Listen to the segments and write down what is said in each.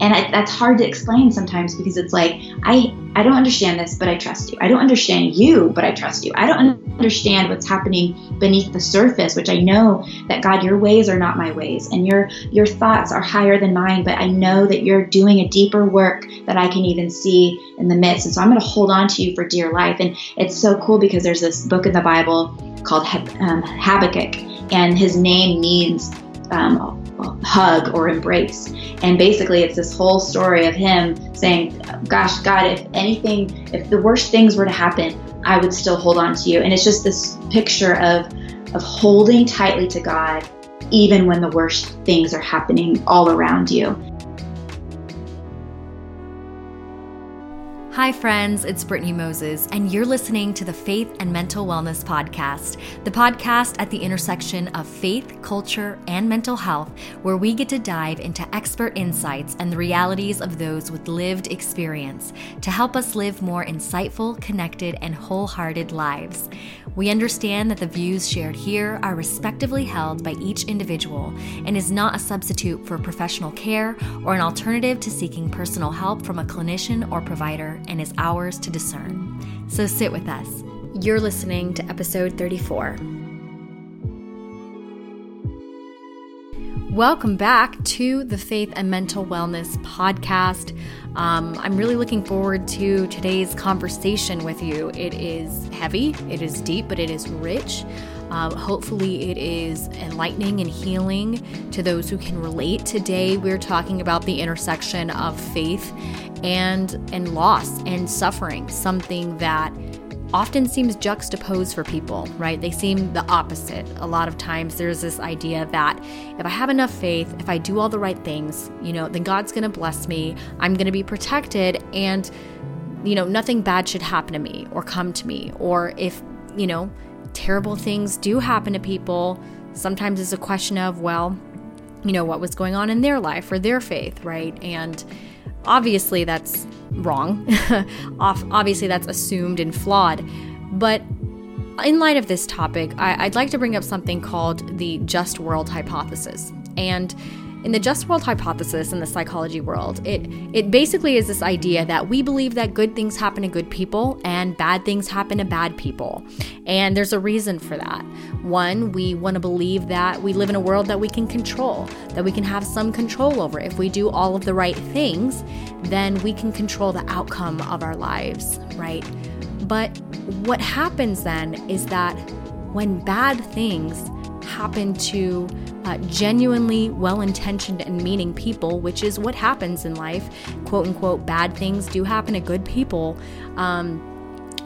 and I, that's hard to explain sometimes because it's like I I don't understand this, but I trust you. I don't understand you, but I trust you. I don't understand what's happening beneath the surface, which I know that God, your ways are not my ways, and your your thoughts are higher than mine. But I know that you're doing a deeper work that I can even see in the midst. And so I'm going to hold on to you for dear life. And it's so cool because there's this book in the Bible called um, Habakkuk, and his name means um, hug or embrace. And basically, it's this whole story of him saying, Gosh, God, if anything, if the worst things were to happen, I would still hold on to you. And it's just this picture of, of holding tightly to God even when the worst things are happening all around you. Hi, friends, it's Brittney Moses, and you're listening to the Faith and Mental Wellness Podcast, the podcast at the intersection of faith, culture, and mental health, where we get to dive into expert insights and the realities of those with lived experience to help us live more insightful, connected, and wholehearted lives. We understand that the views shared here are respectively held by each individual and is not a substitute for professional care or an alternative to seeking personal help from a clinician or provider and is ours to discern. So sit with us. You're listening to episode 34. Welcome back to the Faith and Mental Wellness Podcast. Um, I'm really looking forward to today's conversation with you. It is heavy, it is deep, but it is rich. Um, hopefully, it is enlightening and healing to those who can relate. Today, we're talking about the intersection of faith and and loss and suffering, something that often seems juxtaposed for people, right? They seem the opposite. A lot of times there's this idea that if I have enough faith, if I do all the right things, you know, then God's going to bless me, I'm going to be protected, and, you know, nothing bad should happen to me or come to me. Or if, you know, terrible things do happen to people, sometimes it's a question of, well, you know, what was going on in their life or their faith, right? And obviously that's wrong. Obviously, that's assumed and flawed. But in light of this topic, I- would like to bring up something called the just world hypothesis. And in the just world hypothesis in the psychology world, it it basically is this idea that we believe that good things happen to good people and bad things happen to bad people. And there's a reason for that. One, we want to believe that we live in a world that we can control, that we can have some control over. If we do all of the right things, then we can control the outcome of our lives, right? But what happens then is that when bad things happen to uh, genuinely well intentioned and meaning people, which is what happens in life. Quote unquote, bad things do happen to good people. Um,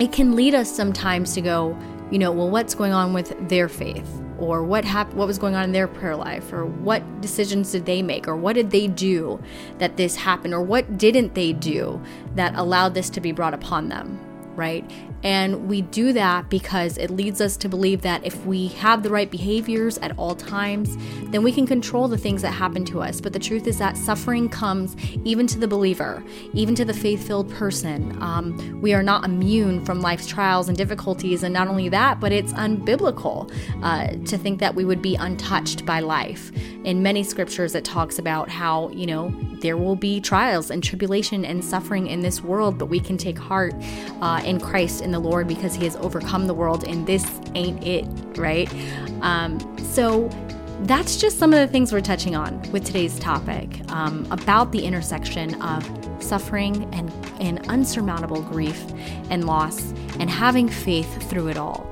it can lead us sometimes to go, you know, well, what's going on with their faith? Or what hap- what was going on in their prayer life, or what decisions did they make, or what did they do that this happened, or what didn't they do that allowed this to be brought upon them, right? And we do that because it leads us to believe that if we have the right behaviors at all times, then we can control the things that happen to us. But the truth is that suffering comes even to the believer, even to the faith filled person. Um, we are not immune from life's trials and difficulties. And not only that, but it's unbiblical uh, to think that we would be untouched by life. In many scriptures, it talks about how, you know, there will be trials and tribulation and suffering in this world, but we can take heart uh, in Christ in the Lord because he has overcome the world, and this ain't it, right? Um, so that's just some of the things we're touching on with today's topic um, about the intersection of suffering and, and unsurmountable grief and loss and having faith through it all.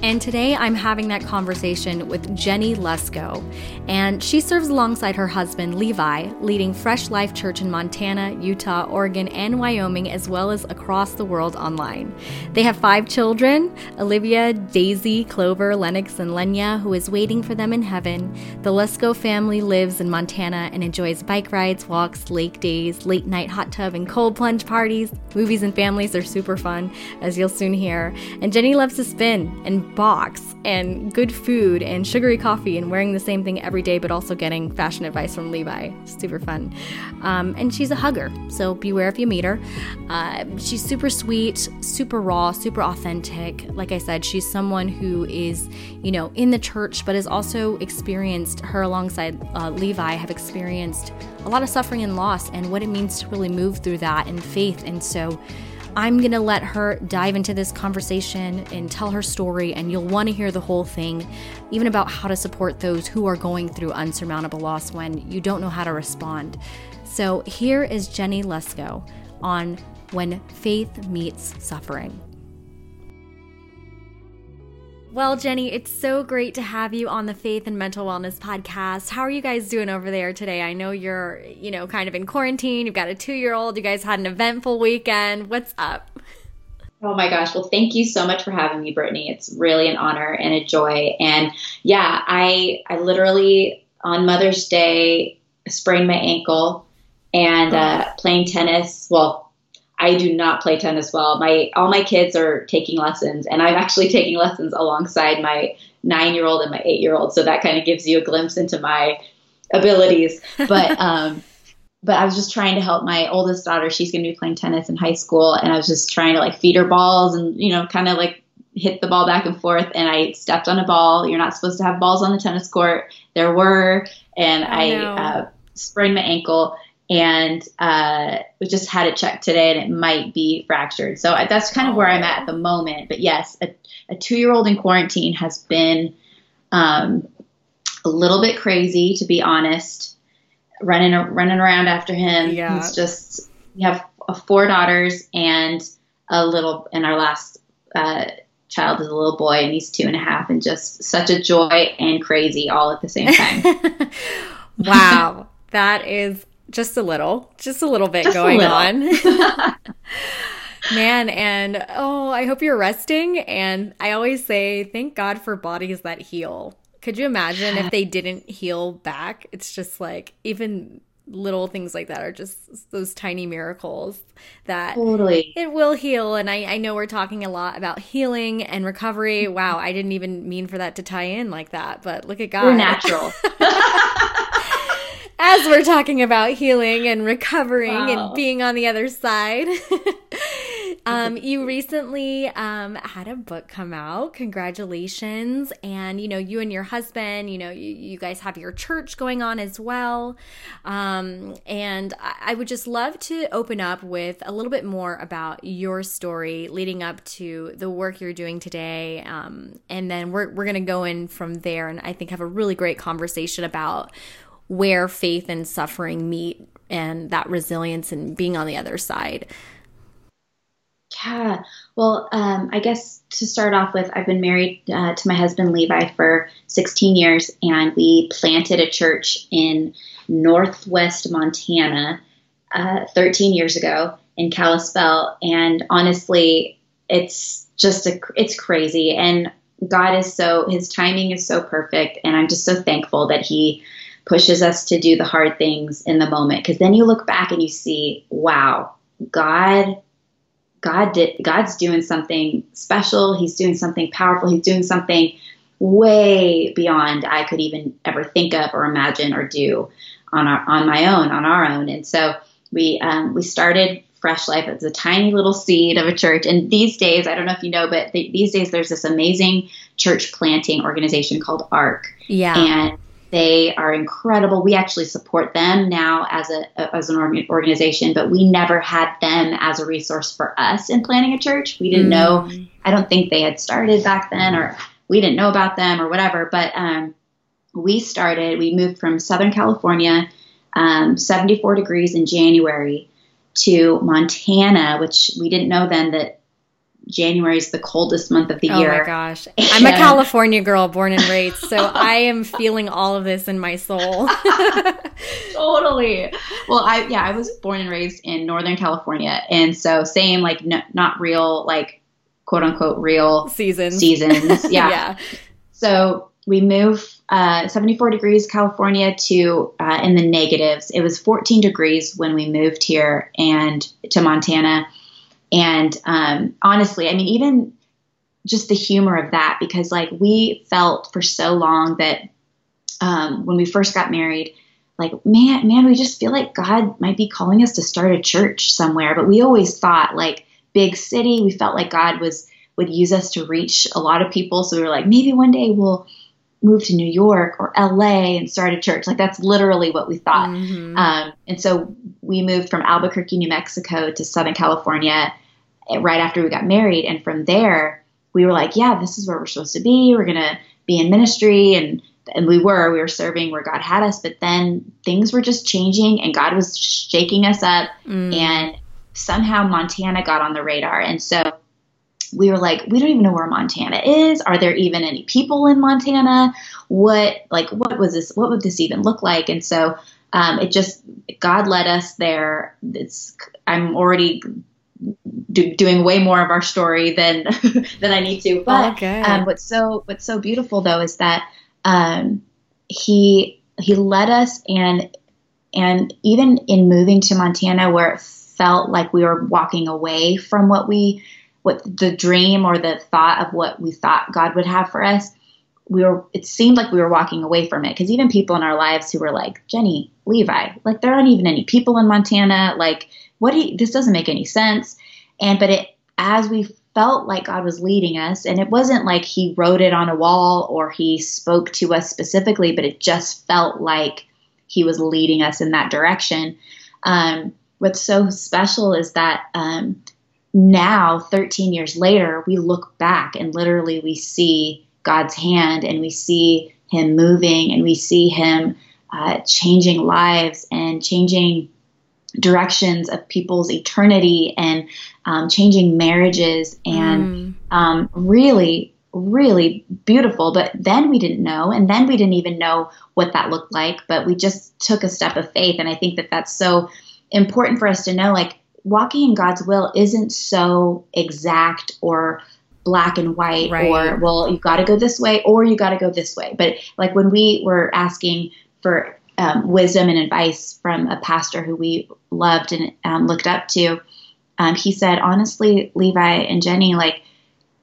And today I'm having that conversation with Jennie Lusko. And she serves alongside her husband, Levi, leading Fresh Life Church in Montana, Utah, Oregon, and Wyoming, as well as across the world online. They have five children Alivia, Daisy, Clover, Lennox, and Lenya, who is waiting for them in heaven. The Lusko family lives in Montana and enjoys bike rides, walks, lake days, late night hot tub, and cold plunge parties. Movies and families are super fun, as you'll soon hear. And Jennie loves to spin and box and good food and sugary coffee and wearing the same thing every day, but also getting fashion advice from Levi. Super fun. Um, and she's a hugger, so beware if you meet her. Uh, she's super sweet, super raw, super authentic. Like I said, she's someone who is, you know, in the church, but has also experienced, her alongside uh, Levi, have experienced a lot of suffering and loss and what it means to really move through that in faith. And so, I'm going to let her dive into this conversation and tell her story, and you'll want to hear the whole thing, even about how to support those who are going through unsurmountable loss when you don't know how to respond. So, here is Jennie Lusko on When Faith Meets Suffering. Well, Jennie, it's so great to have you on the Faith and Mental Wellness podcast. How are you guys doing over there today? I know you're, you know, kind of in quarantine. You've got a two year old. You guys had an eventful weekend. What's up? Oh my gosh. Well, thank you so much for having me, Brittney. It's really an honor and a joy. And yeah, I, I literally on Mother's Day sprained my ankle and uh, playing tennis. Well, I do not play tennis well. My all my kids are taking lessons, and I'm actually taking lessons alongside my nine year old and my eight year old. So that kind of gives you a glimpse into my abilities. But um, but I was just trying to help my oldest daughter. She's going to be playing tennis in high school, and I was just trying to like feed her balls and you know kind of like hit the ball back and forth. And I stepped on a ball. You're not supposed to have balls on the tennis court. There were, and oh, I no. uh, sprained my ankle and uh, we just had it checked today and it might be fractured. So that's kind of where I'm at at the moment. But yes, a, a two year old in quarantine has been um, a little bit crazy, to be honest. Running running around after him. Yeah. He's just we have four daughters and a little, and our last uh, child is a little boy, and he's two and a half, and just such a joy and crazy all at the same time. wow, that is just a little, just a little bit just going little. on. Man, and oh, I hope you're resting. And I always say, thank God for bodies that heal. Could you imagine if they didn't heal back? It's just like even little things like that are just those tiny miracles that totally it will heal. And I, I know we're talking a lot about healing and recovery. Mm-hmm. Wow, I didn't even mean for that to tie in like that, but look at God. We're natural. as we're talking about healing and recovering wow. and being on the other side. um, you recently um, had a book come out. Congratulations. And, you know, you and your husband, you know, you, you guys have your church going on as well. Um, and I, I would just love to open up with a little bit more about your story leading up to the work you're doing today. Um, and then we're, we're going to go in from there and I think have a really great conversation about where faith and suffering meet and that resilience and being on the other side. Yeah. Well, um, I guess to start off with, I've been married uh, to my husband Levi for 16 years, and we planted a church in Northwest Montana uh, 13 years ago in Kalispell. And honestly, it's just a, it's crazy. And God is so, his timing is so perfect. And I'm just so thankful that he pushes us to do the hard things in the moment. Because then you look back and you see wow god god did god's doing something special. He's doing something powerful. He's doing something way beyond i could even ever think of or imagine or do on our on my own on our own. And so we um, we started fresh life it's a tiny little seed of a church. And these days i don't know if you know but these days there's this amazing church planting organization called arc. Yeah. And they are incredible. We actually support them now as a as an organization, but we never had them as a resource for us in planning a church. We didn't know. I don't think they had started back then, or we didn't know about them, or whatever. But um, we started. We moved from Southern California, um, 74 degrees in January, to Montana, which we didn't know then that January is the coldest month of the oh year. Oh my gosh. I'm a California girl born and raised, so I am feeling all of this in my soul. totally. Well, I yeah, I was born and raised in Northern California, and so same like n- not real like quote unquote real seasons. Seasons. Yeah. yeah. So we moved uh, 74 degrees California to uh, in the negatives. It was 14 degrees when we moved here and to Montana and um, honestly, I mean, even just the humor of that because like we felt for so long that um, when we first got married like man man we just feel like god might be calling us to start a church somewhere. But we always thought like big city we felt like god was would use us to reach a lot of people. So we were like maybe one day we'll move to new york or la and start a church. Like that's literally what we thought. Mm-hmm. um, and so we moved from albuquerque new mexico to southern california right after we got married. And from there we were like yeah this is where we're supposed to be. We're gonna be in ministry. And and we were we were serving where god had us. But then things were just changing and god was shaking us up. Mm. and somehow montana got on the radar. And so we were like we don't even know where montana is. Are there even any people in montana? What like what was this what would this even look like? And so um, it just god led us there. It's i'm already do, doing way more of our story than than i need to. But okay. um, what's so what's so beautiful though is that um, he he led us and and even in moving to Montana where it felt like we were walking away from what we what the dream or the thought of what we thought God would have for us we were it seemed like we were walking away from it because even people in our lives who were like Jennie Levi like there aren't even any people in Montana like what do you, this doesn't make any sense and but it as we felt like God was leading us. And it wasn't like He wrote it on a wall or He spoke to us specifically, but it just felt like He was leading us in that direction. Um, what's so special is that um, now, 13 years later, we look back and literally we see God's hand and we see Him moving and we see Him uh, changing lives and changing directions of people's eternity and um, changing marriages and mm. um, really really beautiful but then we didn't know and then we didn't even know what that looked like but we just took a step of faith and i think that that's so important for us to know like walking in god's will isn't so exact or black and white right. or well you've got to go this way or you got to go this way but like when we were asking for um, wisdom and advice from a pastor who we loved and um, looked up to. Um, he said, honestly, Levi and Jennie, like,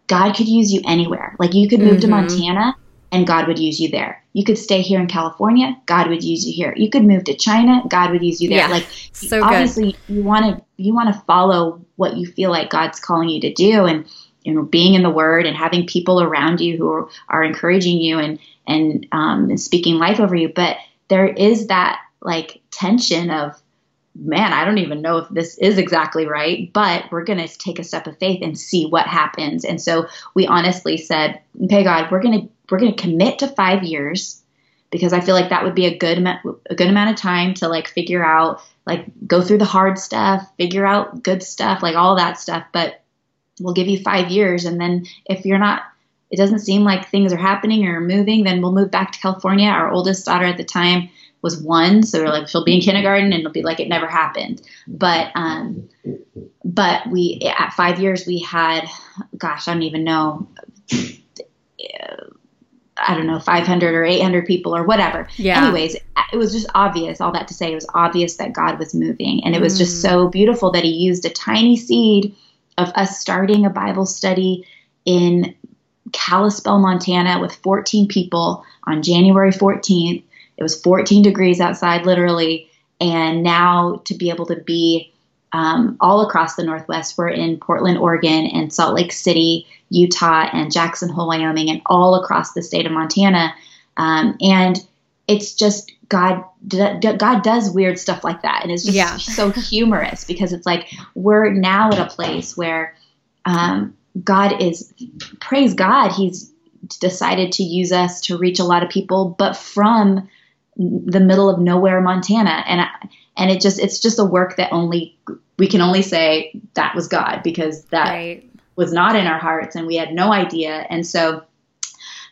God could use you anywhere. Like, you could move mm-hmm. to Montana and God would use you there. You could stay here in California, God would use you here. You could move to China, God would use you there. Yeah, like, so obviously, good. you want to you want to follow what you feel like God's calling you to do, and you know, being in the Word and having people around you who are, are encouraging you and and um, speaking life over you. But there is that like tension of man, I don't even know if this is exactly right, but we're going to take a step of faith and see what happens. And so we honestly said, okay, God, we're going to we're going to commit to 5 years because I feel like that would be a good a good amount of time to like figure out like go through the hard stuff, figure out good stuff, like all that stuff, but we'll give you 5 years and then if you're not it doesn't seem like things are happening or moving, then we'll move back to California. Our oldest daughter at the time was one, so we're like she'll be in kindergarten and it'll be like it never happened. But um, but we at five years we had, gosh, I don't even know. I don't know, 500 or 800 people or whatever. Yeah. Anyways, it was just obvious. All that to say, it was obvious that God was moving, and it was mm. just so beautiful that He used a tiny seed of us starting a Bible study in Kalispell, Montana, with 14 people on January 14th. It was 14 degrees outside, literally. And now to be able to be um, all across the Northwest, we're in Portland, Oregon, and Salt Lake City, Utah, and Jackson Hole, Wyoming, and all across the state of Montana. Um, and it's just God. God does weird stuff like that, and it's just yeah. so humorous because it's like we're now at a place where um, God is, praise God, He's decided to use us to reach a lot of people, but from the middle of nowhere, Montana, and I, and it just it's just a work that only we can only say that was God because that right. was not in our hearts and we had no idea. And so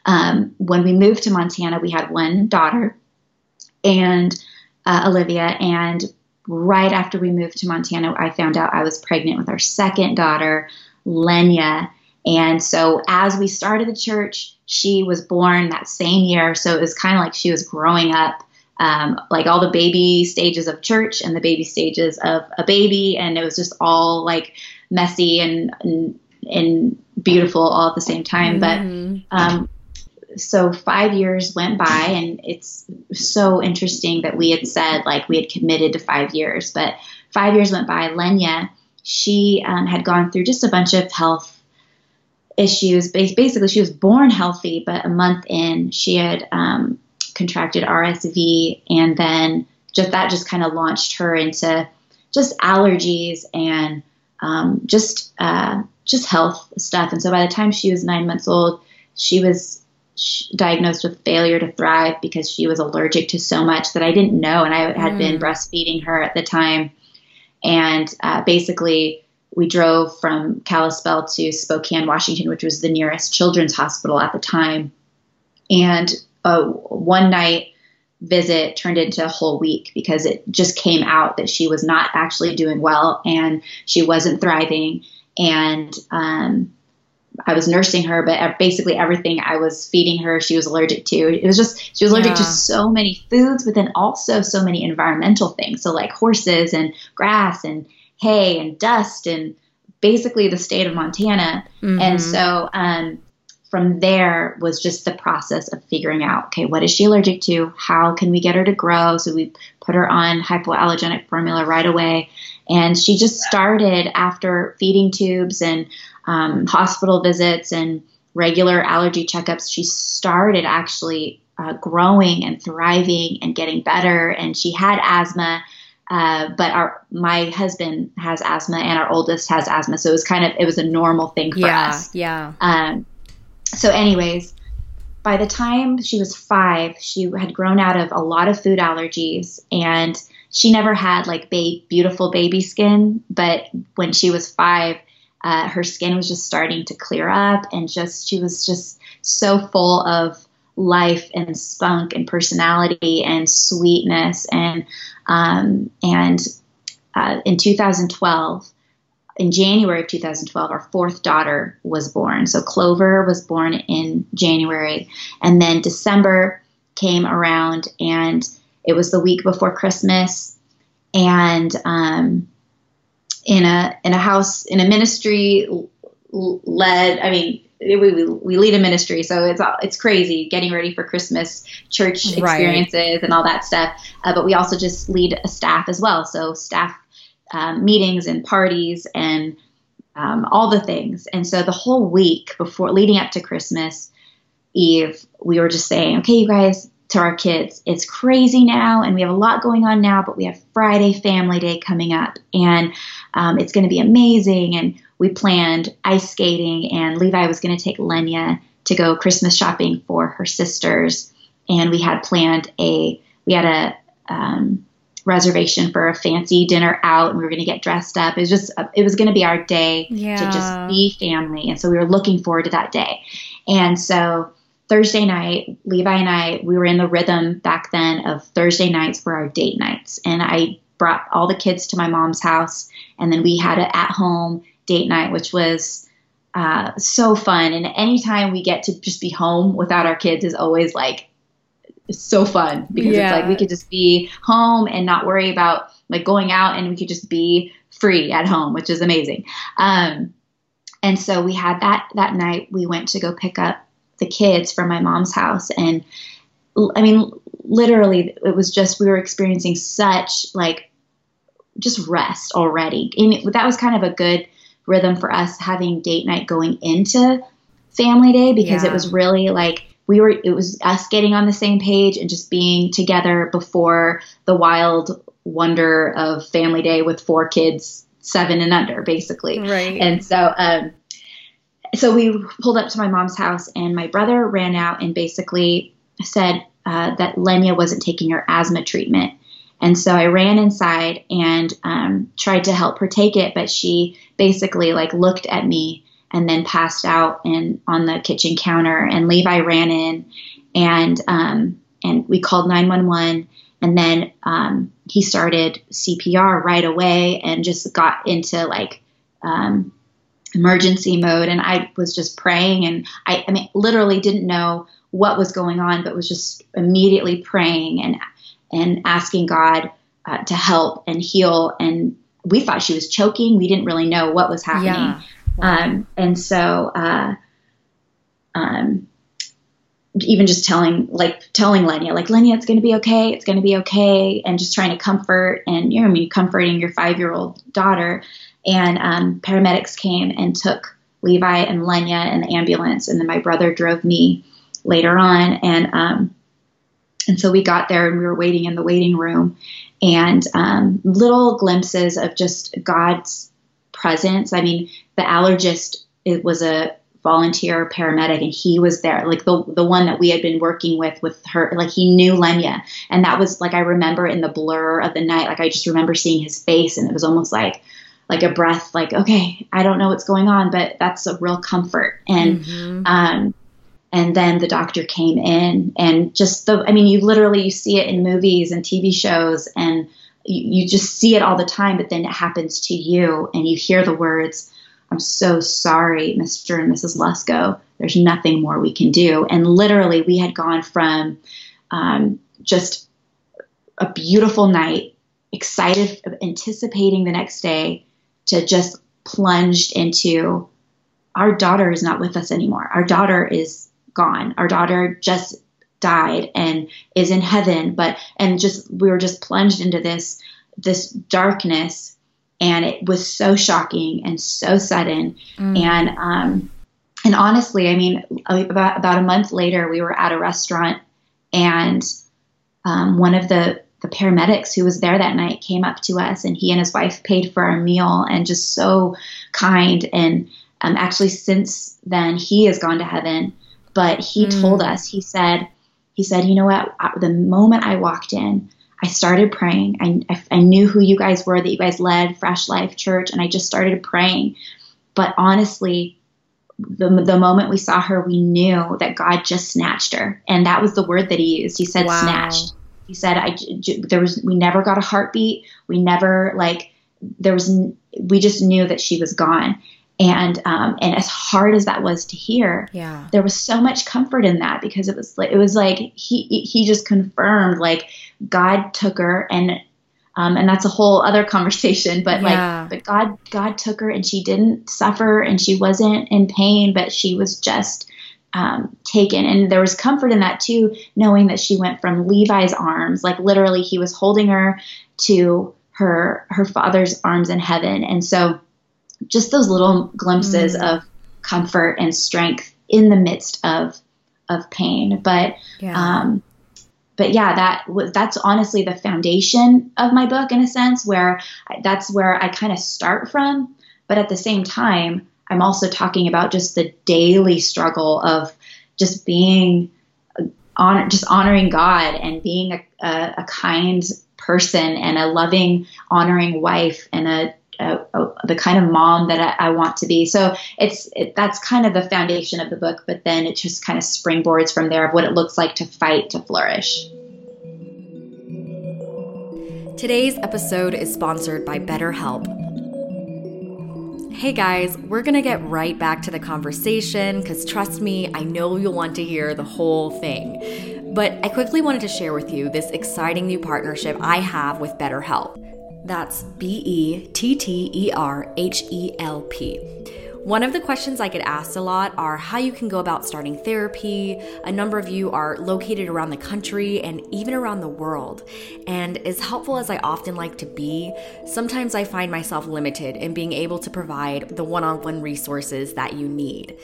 um, when we moved to Montana, we had one daughter and uh, Alivia, and right after we moved to Montana, I found out I was pregnant with our second daughter. Lenya. And so as we started the church, she was born that same year. So it was kind of like she was growing up, um, like all the baby stages of church and the baby stages of a baby. And it was just all like messy and, and, and beautiful all at the same time. Mm-hmm. But um, so five years went by, and it's so interesting that we had said like we had committed to five years, but five years went by. Lenya, she um, had gone through just a bunch of health issues. Basically, she was born healthy, but a month in, she had um, contracted RSV, and then just that just kind of launched her into just allergies and um, just uh, just health stuff. And so by the time she was nine months old, she was diagnosed with failure to thrive because she was allergic to so much that I didn't know, and I had mm. been breastfeeding her at the time. And uh, basically, we drove from Kalispell to Spokane, Washington, which was the nearest children's hospital at the time. And uh, one night visit turned into a whole week because it just came out that she was not actually doing well and she wasn't thriving. And um, I was nursing her, but basically everything I was feeding her, she was allergic to. It was just, she was allergic yeah. to so many foods, but then also so many environmental things. So, like horses and grass and hay and dust and basically the state of Montana. Mm-hmm. And so, um, from there was just the process of figuring out okay what is she allergic to how can we get her to grow so we put her on hypoallergenic formula right away and she just started after feeding tubes and um, hospital visits and regular allergy checkups, she started actually uh, growing and thriving and getting better. And she had asthma. Uh, but our my husband has asthma and our oldest has asthma, so it was kind of it was a normal thing for yeah, us. Yeah. Um, so, anyways, by the time she was five, she had grown out of a lot of food allergies, and she never had like beautiful baby skin. But when she was five, uh, her skin was just starting to clear up, and just she was just so full of life and spunk and personality and sweetness. And um, and uh, in 2012, in January of 2012, our fourth daughter was born. So Clover was born in January, and then December came around, and it was the week before Christmas, and um, in a in a house in a ministry led. I mean, we, we, we lead a ministry, so it's it's crazy getting ready for Christmas church experiences right. and all that stuff. Uh, but we also just lead a staff as well, so staff um, meetings and parties and um, all the things. And so the whole week before leading up to Christmas Eve, we were just saying, okay, you guys, to our kids. It's crazy now, and we have a lot going on now, but we have Friday Family Day coming up, and um, it's going to be amazing. And we planned ice skating, and Levi was going to take Lenya to go Christmas shopping for her sisters, and we had planned a we had a um, reservation for a fancy dinner out, and we were going to get dressed up. It was just it was going to be our day yeah. to just be family, and so we were looking forward to that day. And so Thursday night, Levi and I, we were in the rhythm back then of Thursday nights were our date nights. And I brought all the kids to my mom's house, and then we had an at home date night, which was uh, so fun. And anytime we get to just be home without our kids is always like so fun because yeah. it's like we could just be home and not worry about like going out and we could just be free at home, which is amazing. Um, and so we had that that night. We went to go pick up the kids from my mom's house and I mean literally it was just we were experiencing such like just rest already and that was kind of a good rhythm for us having date night going into family day because yeah. it was really like we were it was us getting on the same page and just being together before the wild wonder of family day with four kids seven and under basically right and so um so we pulled up to my mom's house, and my brother ran out and basically said uh, that Lenya wasn't taking her asthma treatment. And so I ran inside and um, tried to help her take it, but she basically like looked at me and then passed out and on the kitchen counter. And Levi ran in, and um, and we called 911. And then um, he started CPR right away and just got into like um, emergency mode and I was just praying and I, I mean literally didn't know what was going on but was just immediately praying and and asking God uh, to help and heal and we thought she was choking we didn't really know what was happening yeah. Um, and so, uh, um, even just telling like telling Lenya like Lenya it's going to be okay it's going to be okay and just trying to comfort and you know I mean comforting your five year old daughter. And um, paramedics came and took Levi and Lenya in the ambulance and then my brother drove me later on. And um, and so we got there and we were waiting in the waiting room. And um, little glimpses of just God's presence. I mean the allergist it was a volunteer paramedic and he was there like the the one that we had been working with with her like he knew Lenya and that was like I remember in the blur of the night like I just remember seeing his face and it was almost like like a breath like okay I don't know what's going on but that's a real comfort. And mm-hmm. um and then the doctor came in and just the I mean you literally you see it in movies and TV shows and you, you just see it all the time but then it happens to you and you hear the words I'm so sorry, Mr. and Mrs. Lusko. There's nothing more we can do. And literally, we had gone from um, just a beautiful night, excited, anticipating the next day, to just plunged into our daughter is not with us anymore. Our daughter is gone. Our daughter just died and is in heaven, but and just we were just plunged into this this darkness and it was so shocking and so sudden. Mm. And um, and honestly, I mean, about about a month later, we were at a restaurant, and um, one of the the paramedics who was there that night came up to us, and he and his wife paid for our meal, and just so kind. And um, actually, since then, he has gone to heaven. But he mm. told us, he said, he said, you know what? The moment I walked in, I started praying. I, I, I, knew who you guys were, that you guys led Fresh Life Church, and I just started praying. But honestly, the, the moment we saw her, we knew that God just snatched her. And that was the word that he used. He said, wow. snatched. He said, I, there was, we never got a heartbeat. We never, like, there was, we just knew that she was gone. And, um, and as hard as that was to hear, yeah, there was so much comfort in that because it was like, it was like, he, he just confirmed, like, God took her and um, and that's a whole other conversation but yeah. like but god god took her and she didn't suffer and she wasn't in pain but she was just um, taken. And there was comfort in that too knowing that she went from levi's arms like literally he was holding her to her her father's arms in heaven. And so just those little glimpses mm. of comfort and strength in the midst of of pain but yeah. um but yeah, that was that's honestly the foundation of my book in a sense, where I, that's where I kind of start from. But at the same time, I'm also talking about just the daily struggle of just being honor, just honoring God and being a, a, a kind person and a loving, honoring wife and a the kind of mom that I, I want to be. So it's it, that's kind of the foundation of the book, but then it just kind of springboards from there of what it looks like to fight to flourish. Today's episode is sponsored by BetterHelp. Hey guys, we're gonna get right back to the conversation because trust me, I know you'll want to hear the whole thing. But I quickly wanted to share with you this exciting new partnership I have with BetterHelp. That's B E T T E R H E L P. One of the questions I get asked a lot are how you can go about starting therapy. A number of you are located around the country and even around the world. And as helpful as I often like to be, sometimes I find myself limited in being able to provide the one on one resources that you need.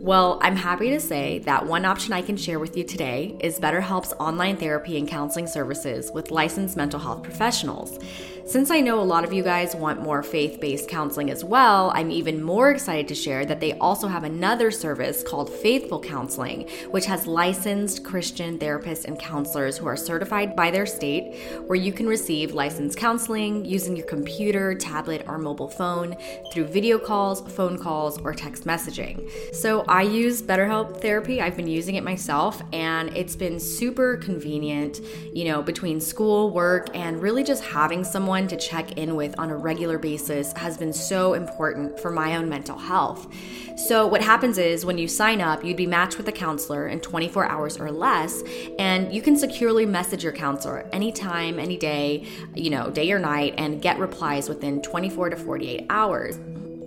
Well, I'm happy to say that one option I can share with you today is BetterHelp's online therapy and counseling services with licensed mental health professionals. Since I know a lot of you guys want more faith based counseling as well, I'm even more excited to share that they also have another service called Faithful Counseling, which has licensed Christian therapists and counselors who are certified by their state, where you can receive licensed counseling using your computer, tablet, or mobile phone through video calls, phone calls, or text messaging. So I use BetterHelp Therapy. I've been using it myself, and it's been super convenient, you know, between school, work, and really just having someone someone to check in with on a regular basis has been so important for my own mental health. So, what happens is when you sign up, you'd be matched with a counselor in 24 hours or less, and you can securely message your counselor anytime, any day, you know, day or night, and get replies within 24 to 48 hours.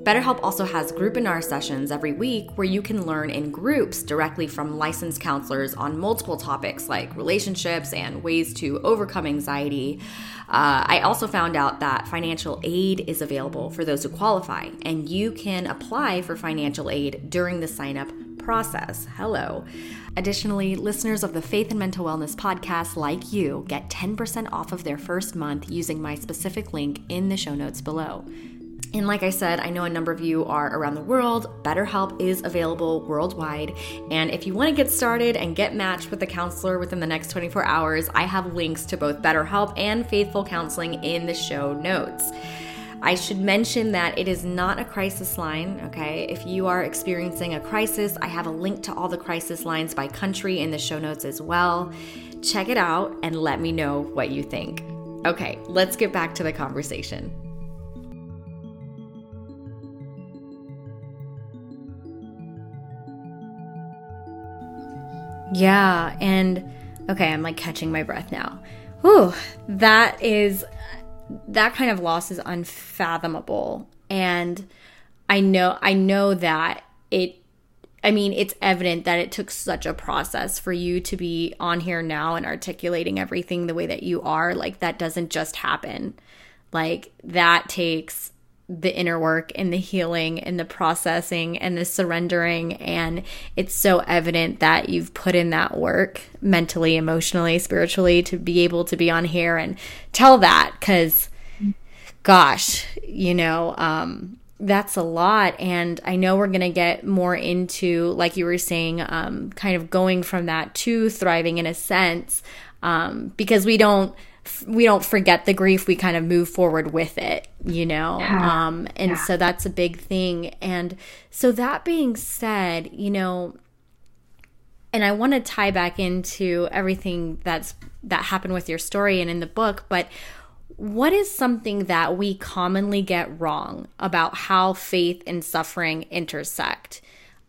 BetterHelp also has groupinar sessions every week where you can learn in groups directly from licensed counselors on multiple topics like relationships and ways to overcome anxiety. Uh, I also found out that financial aid is available for those who qualify, and you can apply for financial aid during the sign up process. Hello. Additionally, listeners of the Faith and Mental Wellness podcast, like you, get 10% off of their first month using my specific link in the show notes below. And like I said, I know a number of you are around the world. BetterHelp is available worldwide. And if you want to get started and get matched with a counselor within the next 24 hours, I have links to both BetterHelp and Faithful Counseling in the show notes. I should mention that it is not a crisis line, okay? If you are experiencing a crisis, I have a link to all the crisis lines by country in the show notes as well. Check it out and let me know what you think. Okay, let's get back to the conversation. Yeah, and okay, I'm like catching my breath now. Whew, that is that kind of loss is unfathomable. And I know I know that it I mean, it's evident that it took such a process for you to be on here now and articulating everything the way that you are. Like that doesn't just happen. Like that takes the inner work and the healing and the processing and the surrendering. And it's so evident that you've put in that work mentally, emotionally, spiritually to be able to be on here and tell that. Because, gosh, you know, um, that's a lot. And I know we're going to get more into, like you were saying, um, kind of going from that to thriving in a sense, um, because we don't we don't forget the grief we kind of move forward with it you know yeah. um and yeah. so that's a big thing and so that being said you know and I want to tie back into everything that's that happened with your story and in the book but what is something that we commonly get wrong about how faith and suffering intersect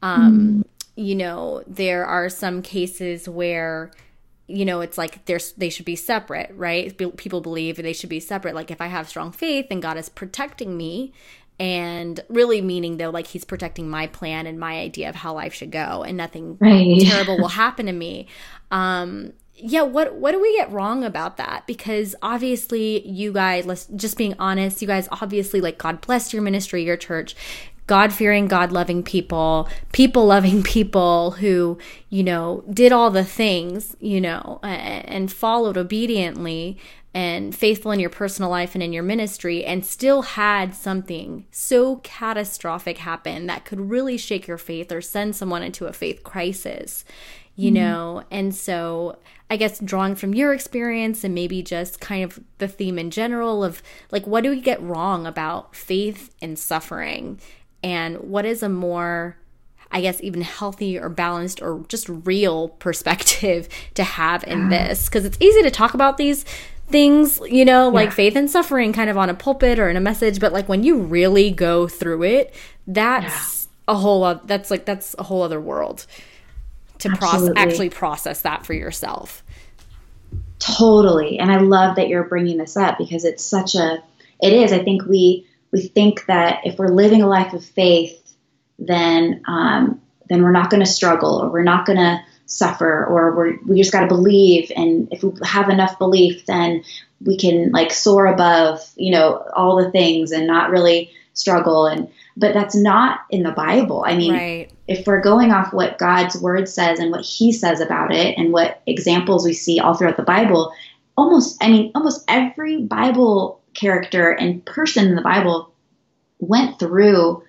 um mm. you know there are some cases where you know, it's like there's they should be separate, right? People believe they should be separate. Like if I have strong faith and God is protecting me, and really meaning though, like He's protecting my plan and my idea of how life should go, and nothing right. terrible will happen to me. Um, yeah, what what do we get wrong about that? Because obviously, you guys, let's just being honest, you guys obviously like God bless your ministry, your church. God fearing, God loving people, people loving people who, you know, did all the things, you know, and followed obediently and faithful in your personal life and in your ministry, and still had something so catastrophic happen that could really shake your faith or send someone into a faith crisis, you mm-hmm. know? And so, I guess drawing from your experience and maybe just kind of the theme in general of like, what do we get wrong about faith and suffering? And what is a more I guess even healthy or balanced or just real perspective to have in this because it's easy to talk about these things, you know, like yeah. faith and suffering kind of on a pulpit or in a message, but like when you really go through it, that's yeah. a whole other, that's like that's a whole other world to process actually process that for yourself. Totally. And I love that you're bringing this up because it's such a it is I think we we think that if we're living a life of faith, then um, then we're not going to struggle or we're not going to suffer or we're, we just got to believe. And if we have enough belief then we can like soar above you know all the things and not really struggle. And but that's not in the bible. I mean right. if we're going off what god's word says and what he says about it and what examples we see all throughout the bible almost i mean almost every bible character and person in the Bible went through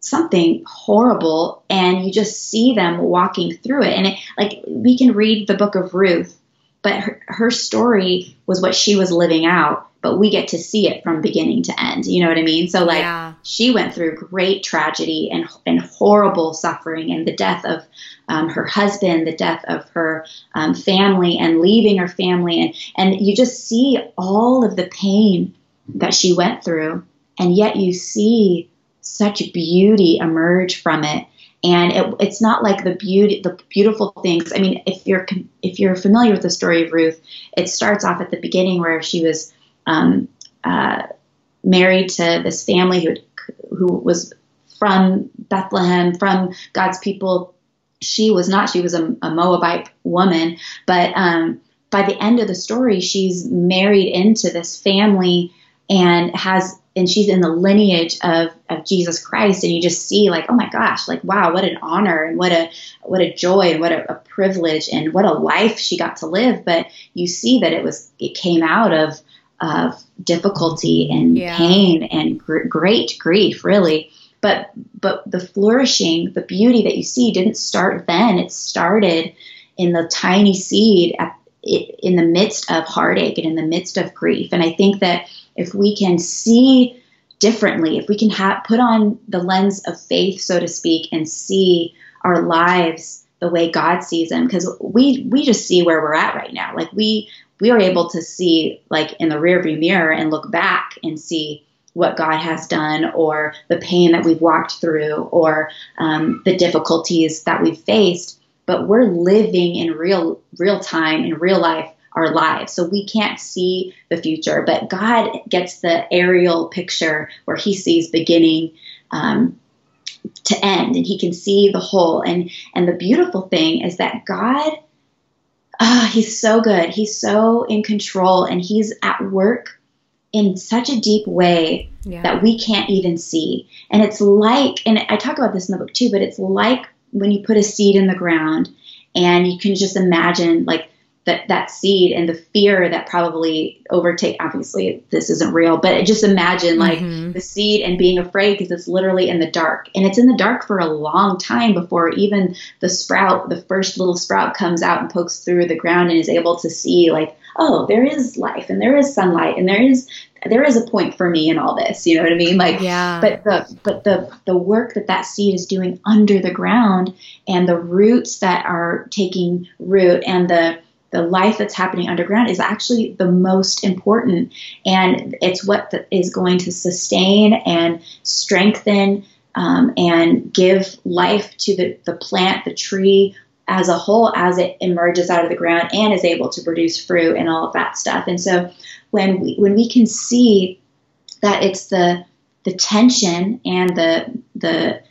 something horrible and you just see them walking through it. And it, like we can read the book of Ruth but her, her story was what she was living out but we get to see it from beginning to end. You know what i mean? So like yeah. she went through great tragedy and, and horrible suffering and the death of um, her husband the death of her um, family and leaving her family. And and you just see all of the pain that she went through, and yet you see such beauty emerge from it. And it, it's not like the beauty, the beautiful things. I mean, if you're if you're familiar with the story of Ruth, it starts off at the beginning where she was um, uh, married to this family who who was from Bethlehem, from God's people. She was not. She was a, a Moabite woman, but um, by the end of the story, she's married into this family and has and she's in the lineage of, of Jesus Christ and you just see like oh my gosh like wow what an honor and what a what a joy and what a, a privilege and what a life she got to live. But you see that it was it came out of of difficulty and yeah. pain and gr- great grief really. But but the flourishing the beauty that you see didn't start then. It started in the tiny seed at, in the midst of heartache and in the midst of grief. And i think that if we can see differently, if we can ha- put on the lens of faith, so to speak, and see our lives the way God sees them, because we we just see where we're at right now. Like we we are able to see like in the rearview mirror and look back and see what God has done, or the pain that we've walked through, or um, the difficulties that we've faced. But we're living in real real time in real life our lives. So we can't see the future, but God gets the aerial picture where He sees beginning um, to end, and He can see the whole. And and the beautiful thing is that God, oh, He's so good. He's so in control, and He's at work in such a deep way yeah. that we can't even see. And it's like, and I talk about this in the book too, but it's like when you put a seed in the ground and you can just imagine like that that seed and the fear that probably overtake obviously this isn't real but just imagine like mm-hmm. the seed and being afraid because it's literally in the dark. And it's in the dark for a long time before even the sprout the first little sprout comes out and pokes through the ground and is able to see like oh there is life and there is sunlight and there is there is a point for me in all this you know what i mean? Like yeah. but the but the the work that that seed is doing under the ground and the roots that are taking root and the the life that's happening underground is actually the most important. And it's what is going to sustain and strengthen um, and give life to the, the plant, the tree as a whole as it emerges out of the ground and is able to produce fruit and all of that stuff. And so when we, when we can see that it's the the tension and the the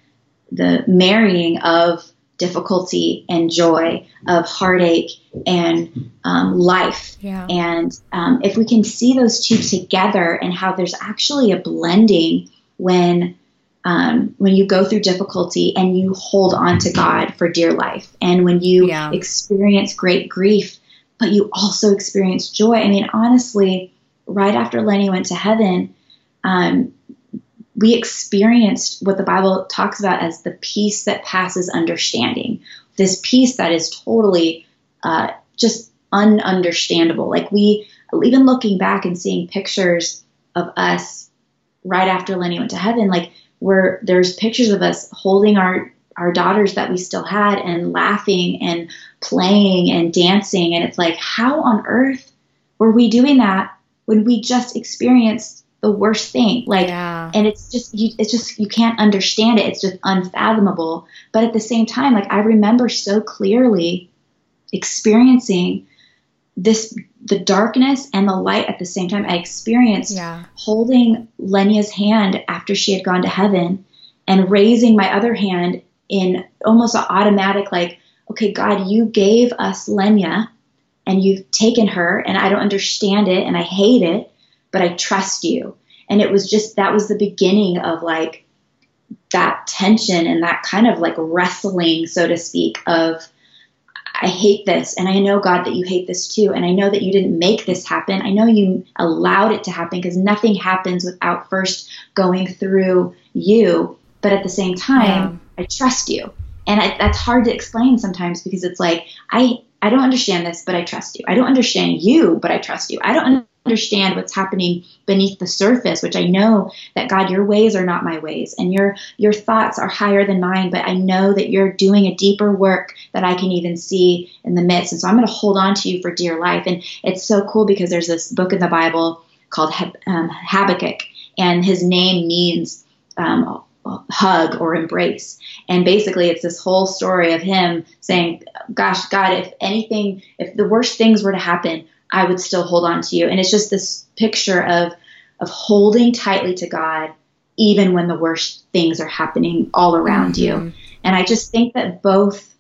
the marrying of difficulty and joy, of heartache and um, life. Yeah. And um, if we can see those two together and how there's actually a blending when um, when you go through difficulty and you hold on to God for dear life, and when you yeah. experience great grief, but you also experience joy. I mean, honestly, right after Lenya went to heaven, um, we experienced what the Bible talks about as the peace that passes understanding. This peace that is totally uh, just ununderstandable. Like we, even looking back and seeing pictures of us right after Lenya went to heaven, like where there's pictures of us holding our our daughters that we still had and laughing and playing and dancing, and it's like, how on earth were we doing that when we just experienced the worst thing. Like yeah. and it's just you it's just you can't understand it. It's just unfathomable. But at the same time like i remember so clearly experiencing this the darkness and the light at the same time. I experienced yeah. holding lenya's hand after she had gone to heaven and raising my other hand in almost an automatic like okay god you gave us lenya and you've taken her and i don't understand it and i hate it but I trust you. And it was just that was the beginning of like that tension and that kind of like wrestling, so to speak, of I hate this, and I know God that you hate this too, and I know that you didn't make this happen. I know you allowed it to happen because nothing happens without first going through you. But at the same time, yeah. I trust you, and I, that's hard to explain sometimes because it's like I I don't understand this, but I trust you. I don't understand you, but I trust you. I don't understand what's happening beneath the surface which i know that god your ways are not my ways and your your thoughts are higher than mine but i know that you're doing a deeper work that i can even see in the midst and so i'm going to hold on to you for dear life and it's so cool because there's this book in the bible called um, habakkuk and his name means um, hug or embrace. And basically, it's this whole story of him saying, Gosh, God, if anything, if the worst things were to happen, I would still hold on to you. And it's just this picture of of holding tightly to God even when the worst things are happening all around mm-hmm. you. And I just think that both,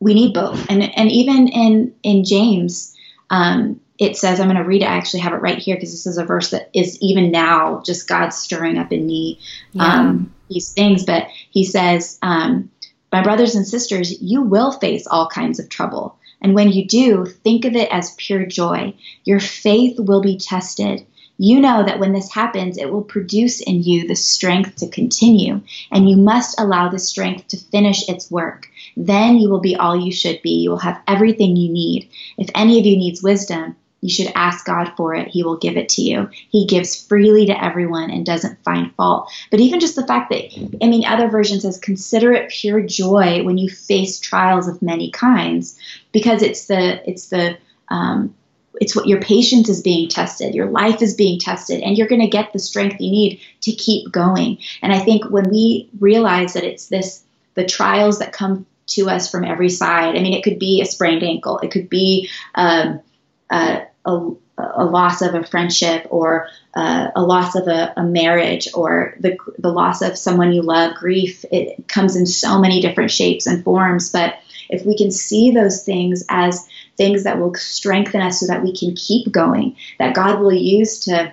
we need both. And, and even in, in James, um, it says, I'm going to read it. I actually have it right here because this is a verse that is even now just God stirring up in me yeah. um, these things. But he says, um, My brothers and sisters, you will face all kinds of trouble. And when you do, think of it as pure joy. Your faith will be tested. You know that when this happens, it will produce in you the strength to continue, and you must allow the strength to finish its work. Then you will be all you should be. You will have everything you need. If any of you needs wisdom, you should ask God for it. He will give it to you. He gives freely to everyone and doesn't find fault. But even just the fact that, I mean, other versions says, consider it pure joy when you face trials of many kinds, because it's the, it's the, um, it's what your patience is being tested, your life is being tested, and you're going to get the strength you need to keep going. And I think when we realize that it's this, the trials that come to us from every side. I mean, it could be a sprained ankle, it could be um, a, a, loss of a friendship, or uh, a loss of a, a, marriage, or the the loss of someone you love. Grief it comes in so many different shapes and forms, but if we can see those things as things that will strengthen us so that we can keep going, that God will use to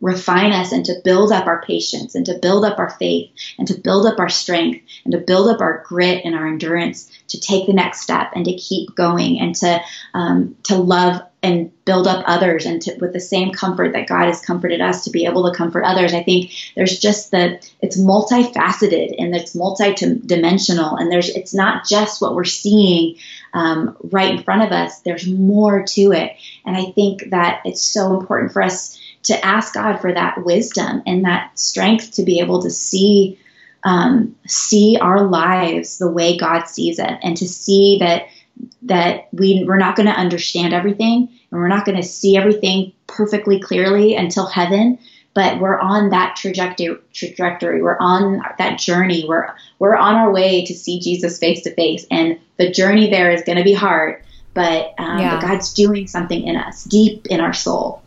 refine us and to build up our patience and to build up our faith and to build up our strength and to build up our grit and our endurance to take the next step and to keep going and to um, to love and build up others and to, with the same comfort that God has comforted us to be able to comfort others. I think there's just the it's multifaceted and it's multi-dimensional and there's it's not just what we're seeing um, right in front of us. There's more to it, and I think that it's so important for us to ask God for that wisdom and that strength to be able to see um, see our lives the way God sees it, and to see that that we we're not going to understand everything and we're not going to see everything perfectly clearly until heaven but we're on that trajectory trajectory. We're on that journey. We're we're on our way to see Jesus face to face and the journey there is going to be hard but, um, yeah. but God's doing something in us deep in our soul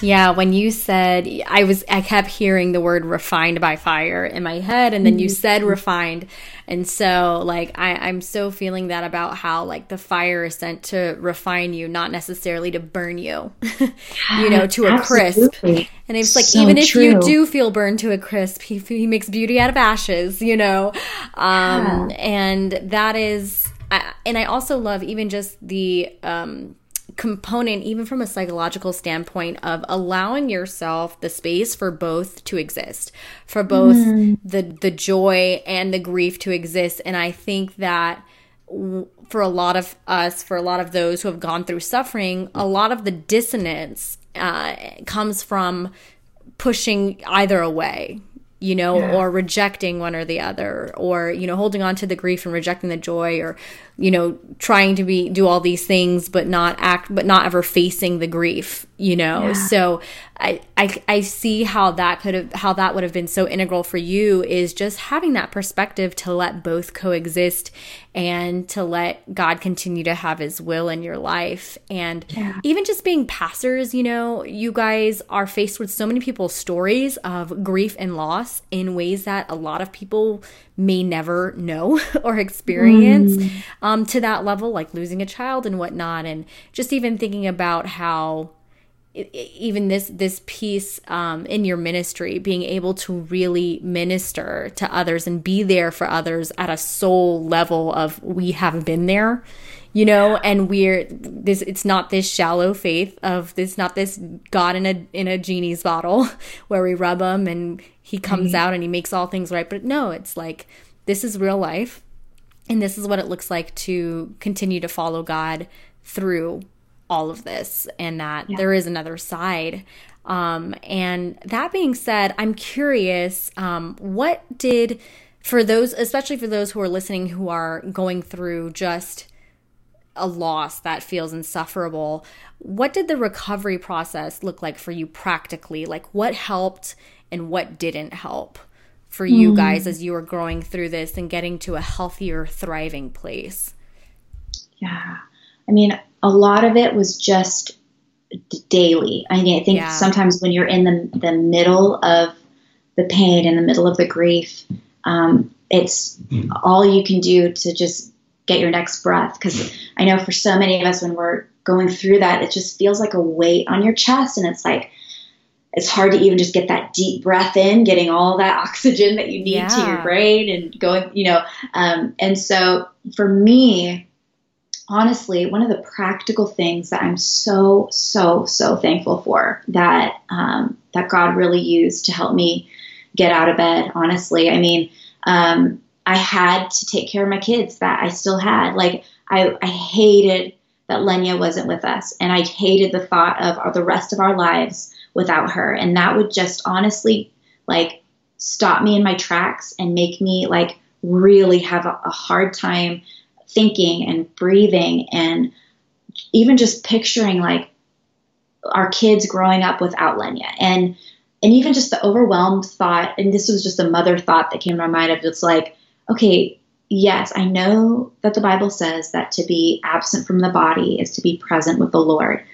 yeah, when you said I was I kept hearing the word refined by fire in my head and then you mm-hmm. said refined. And so like I, I'm so feeling that about how like the fire is sent to refine you, not necessarily to burn you. you know, to a Absolutely. crisp. And it's like so even if true. you do feel burned to a crisp, he he makes beauty out of ashes, you know. Um yeah. and that is I, and I also love even just the um component, even from a psychological standpoint, of allowing yourself the space for both to exist, for both mm. the the joy and the grief to exist. And I think that for a lot of us, for a lot of those who have gone through suffering, a lot of the dissonance uh, comes from pushing either away you know, yeah. or rejecting one or the other, or, you know, holding on to the grief and rejecting the joy, or, you know, trying to be, do all these things, but not act, but not ever facing the grief, you know? Yeah. So I, I, I see how that could have, how that would have been so integral for you is just having that perspective to let both coexist and to let God continue to have his will in your life. And yeah. even just being pastors, you know, you guys are faced with so many people's stories of grief and loss in ways that a lot of people may never know or experience mm. um, to that level, like losing a child and whatnot. And just even thinking about how even this this piece um, in your ministry being able to really minister to others and be there for others at a soul level of we have been there you know and we're this it's not this shallow faith of this not this god in a in a genie's bottle where we rub them and he comes out and he makes all things right but no it's like this is real life and this is what it looks like to continue to follow god through all of this and that yeah. there is another side. Um, and that being said, I'm curious um, what did, for those, especially for those who are listening who are going through just a loss that feels insufferable, what did the recovery process look like for you practically? Like what helped and what didn't help? For you mm. guys as you were growing through this and getting to a healthier, thriving place? Yeah. I mean, a lot of it was just daily. I mean, I think yeah. sometimes when you're in the, the middle of the pain, in the middle of the grief, um, it's all you can do to just get your next breath. Because I know for so many of us, when we're going through that, it just feels like a weight on your chest, and it's like it's hard to even just get that deep breath in, getting all that oxygen that you need yeah. to your brain and going, you know. Um, and so for me, honestly, one of the practical things that I'm so, so, so thankful for that um, that God really used to help me get out of bed. Honestly, I mean, um, I had to take care of my kids that I still had. Like I, I hated that Lenya wasn't with us, and I hated the thought of the rest of our lives without her. And that would just honestly like stop me in my tracks and make me like really have a, a hard time thinking and breathing and even just picturing like our kids growing up without Lenya and and even just the overwhelmed thought and this was just a mother thought that came to my mind of it's like okay yes i know that the bible says that to be absent from the body is to be present with the lord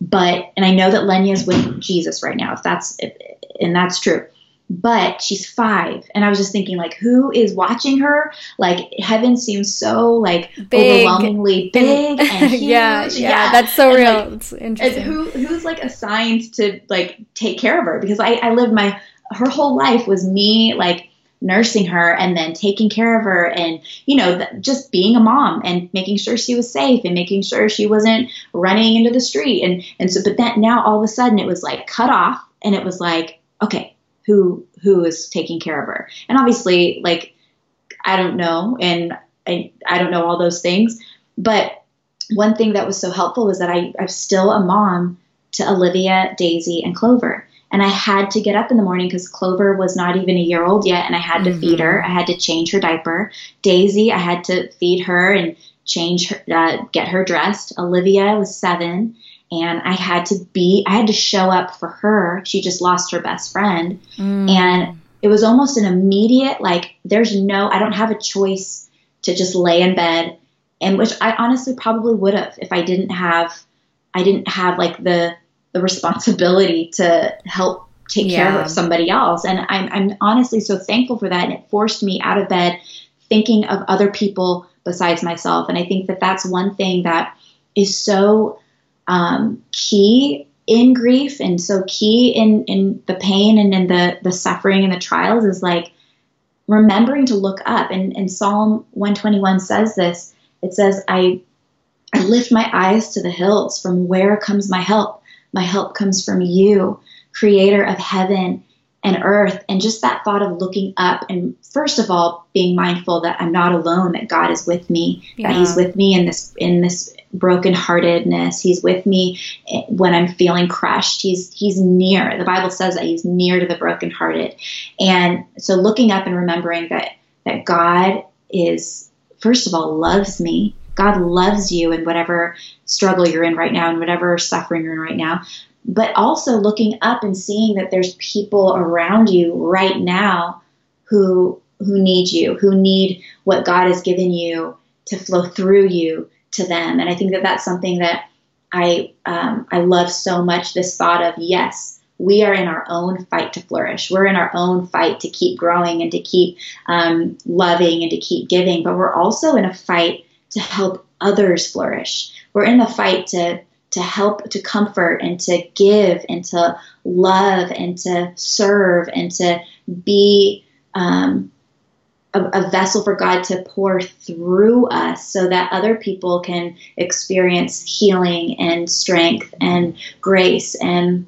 but and I know that Lenya is with Jesus right now, if that's if, and that's true. But she's five, and I was just thinking, like, who is watching her? Like, heaven seems so like big. overwhelmingly big and huge. yeah, yeah, yeah, that's so and, real. Like, it's interesting. who who's like assigned to like take care of her? Because I I lived my her whole life was me like nursing her and then taking care of her and you know th- just being a mom and making sure she was safe and making sure she wasn't running into the street. And and so but then now all of a sudden it was like cut off and it was like okay who who is taking care of her? And obviously like i don't know and i i don't know all those things. But one thing that was so helpful was that I, i'm still a mom to Alivia daisy and clover and I had to get up in the morning because Clover was not even a year old yet, and I had to mm-hmm. feed her. I had to change her diaper. Daisy, I had to feed her and change her, uh, get her dressed. Alivia was seven, and I had to be, I had to show up for her. She just lost her best friend, mm. and it was almost an immediate like, there's no, I don't have a choice to just lay in bed, and which I honestly probably would have if I didn't have, I didn't have like the the responsibility to help take yeah. care of somebody else. And I'm, I'm honestly so thankful for that. And it forced me out of bed thinking of other people besides myself. And I think that that's one thing that is so um, key in grief and so key in, in the pain and in the, the suffering and the trials is like remembering to look up. And, and Psalm 121 says this. It says, I, I lift my eyes to the hills. From where comes my help? My help comes from you, creator of heaven and earth. And just that thought of looking up and, first of all, being mindful that I'm not alone, that God is with me, yeah. that He's with me in this, in this brokenheartedness. He's with me when I'm feeling crushed. He's he's near. The Bible says that he's near to the brokenhearted. And so looking up and remembering that that God is first of all loves me God loves you in whatever struggle you're in right now and whatever suffering you're in right now. But also looking up and seeing that there's people around you right now who who need you, who need what God has given you to flow through you to them. And I think that that's something that I um, I love so much. This thought of yes, we are in our own fight to flourish. We're in our own fight to keep growing and to keep um, loving and to keep giving. But we're also in a fight to help others flourish. We're in the fight to to help to comfort and to give and to love and to serve and to be um, a, a, vessel for God to pour through us so that other people can experience healing and strength and grace and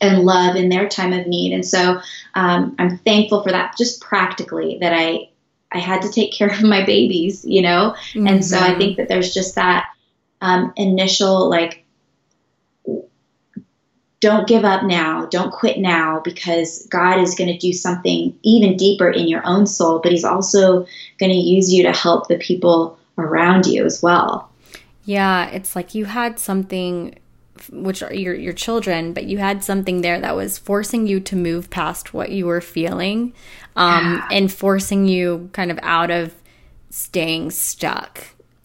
and love in their time of need. And so um, I'm thankful for that just practically that I I had to take care of my babies, you know? Mm-hmm. And so I mm-hmm. think that there's just that um, initial, like, don't give up now, don't quit now, because God is going to do something even deeper in your own soul, but He's also going to use you to help the people around you as well. Yeah, it's like you had something which are your your children, but you had something there that was forcing you to move past what you were feeling, um, yeah. and forcing you kind of out of staying stuck.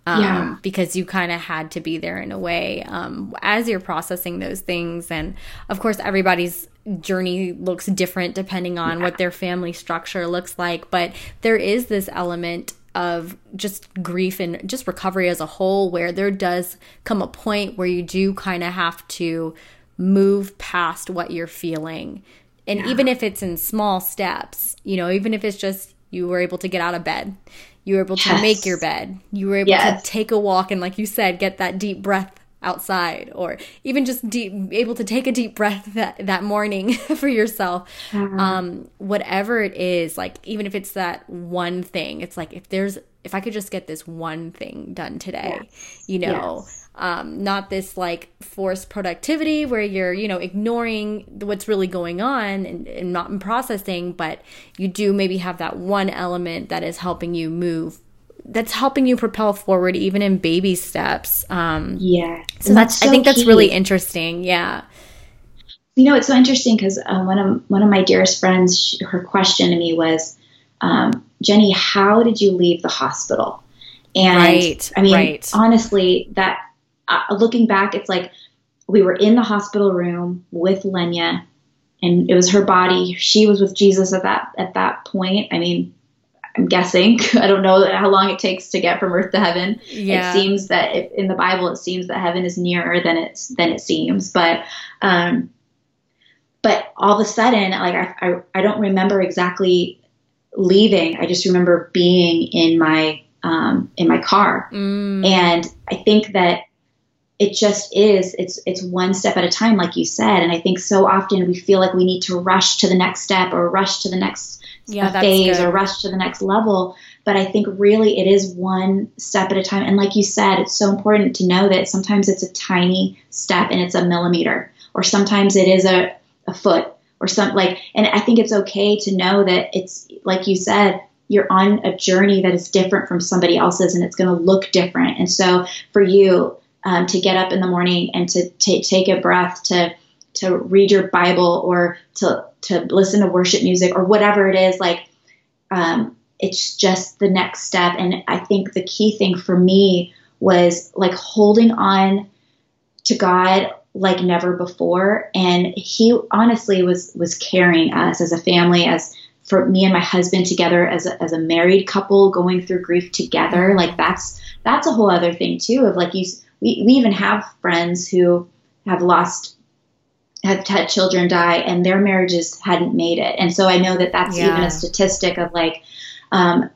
Um, yeah. because you kind of had to be there in a way um, as you're processing those things. And of course, everybody's journey looks different depending on yeah. what their family structure looks like. But there is this element of just grief and just recovery as a whole where there does come a point where you do kind of have to move past what you're feeling. And yeah. even if it's in small steps, you know, even if it's just you were able to get out of bed, you were able yes. to make your bed, you were able yes. to take a walk and, like you said, get that deep breath outside or even just deep, able to take a deep breath that, that morning for yourself mm-hmm. um, whatever it is like even if it's that one thing it's like if there's if i could just get this one thing done today yes. you know yes. Um, not this like forced productivity where you're you know ignoring what's really going on and, and not in processing but you do maybe have that one element that is helping you move that's helping you propel forward even in baby steps. Um, yeah. So that's, so I think key. that's really interesting. Yeah. You know, it's so interesting because uh, one of one of my dearest friends, she, her question to me was, um, Jennie, how did you leave the hospital? And right, I mean, right. honestly, that uh, looking back, it's like we were in the hospital room with Lenya, and it was her body. She was with Jesus at that at that point. I mean, I'm guessing. I don't know how long it takes to get from earth to heaven. Yeah. It seems that if, in the Bible, it seems that heaven is nearer than it's than it seems. But um, but all of a sudden, like I, I, I don't remember exactly leaving. I just remember being in my um, in my car, mm. and I think that it just is it's it's one step at a time like you said and i think so often we feel like we need to rush to the next step or rush to the next yeah, phase or rush to the next level. But I think really it is one step at a time. And like you said, it's so important to know that sometimes it's a tiny step and it's a millimeter, or sometimes it is a, a foot or something like, and I think it's okay to know that it's, like you said, you're on a journey that is different from somebody else's and it's going to look different. And so for you um, to get up in the morning and to t- take a breath, to, to read your Bible or to to listen to worship music or whatever it is, like um, it's just the next step. And I think the key thing for me was like holding on to God like never before. And He honestly was was carrying us as a family, as for me and my husband together as a, as a married couple going through grief together. Like that's that's a whole other thing too. Of like you, we we even have friends who have lost have had children die and their marriages hadn't made it. And so I know that that's yeah. even a statistic of like, um,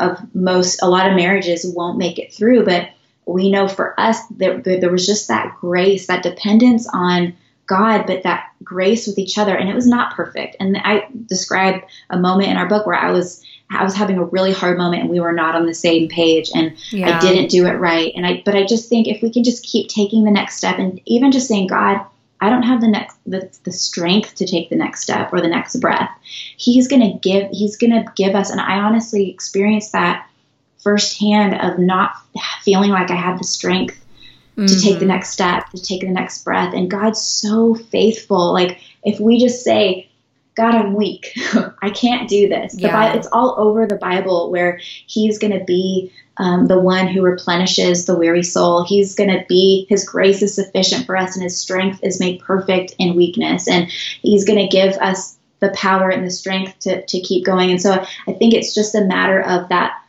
of most, a lot of marriages won't make it through. But we know for us that there, there was just that grace, that dependence on God, but that grace with each other. And it was not perfect. And I describe a moment in our book where I was, I was having a really hard moment and we were not on the same page and yeah. I didn't do it right. And I, but I just think if we can just keep taking the next step and even just saying, God, I don't have the next the, the strength to take the next step or the next breath. He's gonna give he's gonna give us and I honestly experienced that firsthand of not feeling like I had the strength mm-hmm. to take the mm-hmm. next step, to take the next breath. And God's so faithful. Like if we just say, God, I'm weak. I can't do this. Yeah. Bible, it's all over the Bible where He's going to be um, the one who replenishes the weary soul. He's going to be, His grace is sufficient for us, and His strength is made perfect in weakness. And He's going to give us the power and the strength to, to keep going. And so I think it's just a matter of that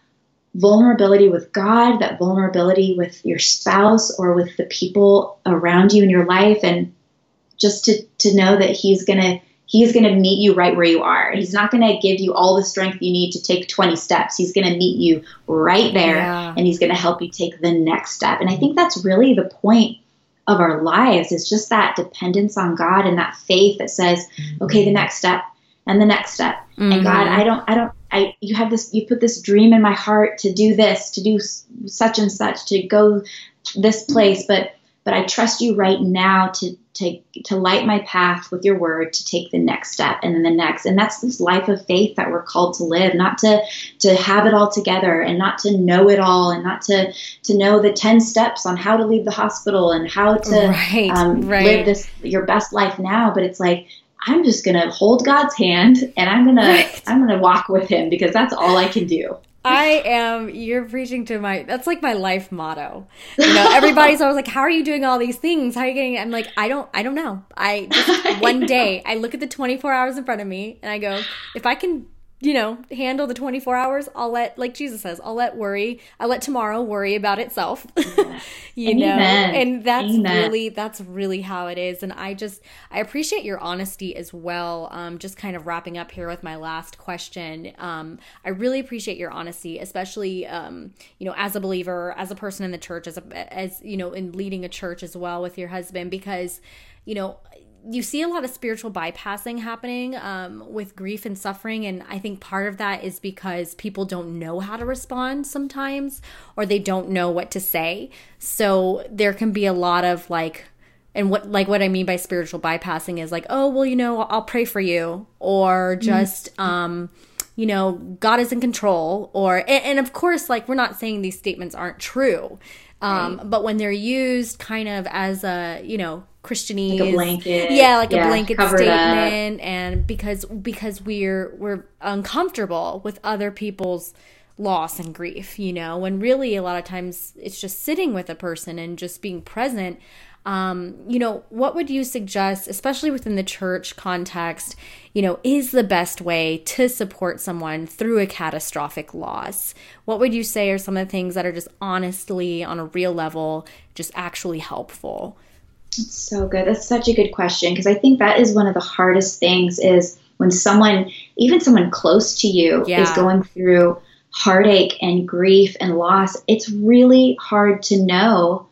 vulnerability with God, that vulnerability with your spouse or with the people around you in your life, and just to, to know that He's going to he's going to meet you right where you are. He's not going to give you all the strength you need to take 20 steps. He's going to meet you right there yeah. and he's going to help you take the next step. And I think that's really the point of our lives is just that dependence on God and that faith that says, okay, the next step and the next step. Mm-hmm. And God, I don't, I don't, I, you have this, you put this dream in my heart to do this, to do such and such, to go this place, but, but I trust you right now to, to to light my path with your word to take the next step and then the next and that's this life of faith that we're called to live not to to have it all together and not to know it all and not to to know the 10 steps on how to leave the hospital and how to right, um, right. live this your best life now but it's like I'm just gonna hold God's hand and I'm gonna right. I'm gonna walk with him because that's all I can do. I am. You're preaching to my. That's like my life motto. You know, everybody's always like, "How are you doing all these things? How are you getting?" I'm like, I don't. I don't know. I just one day I look at the 24 hours in front of me and I go, if I can you know, handle the 24 hours, I'll let, like Jesus says, I'll let worry, I'll let tomorrow worry about itself. you Amen. know, and that's Amen. really, that's really how it is. And I just, I appreciate your honesty as well. Um, just kind of wrapping up here with my last question. Um, I really appreciate your honesty, especially, um, you know, as a believer, as a person in the church, as a, as, you know, in leading a church as well with your husband, because, you know, you see a lot of spiritual bypassing happening um, with grief and suffering. And I think part of that is because people don't know how to respond sometimes, or they don't know what to say. So there can be a lot of like, and what like what I mean by spiritual bypassing is like, oh well, you know, I'll pray for you, or mm-hmm. just mm-hmm. um, you know, God is in control, or and, and, of course, like we're not saying these statements aren't true, um, right. but when they're used kind of as a you know Christianese, like a blanket, yeah, like yeah, a blanket statement, up. and because because we're we're uncomfortable with other people's loss and grief, you know, when really a lot of times it's just sitting with a person and just being present. Um, you know, what would you suggest, especially within the church context, you know, is the best way to support someone through a catastrophic loss? What would you say are some of the things that are just honestly, on a real level, just actually helpful? That's so good. That's such a good question because I think that is one of the hardest things is when someone, even someone close to you, yeah. is going through heartache and grief and loss. It's really hard to know,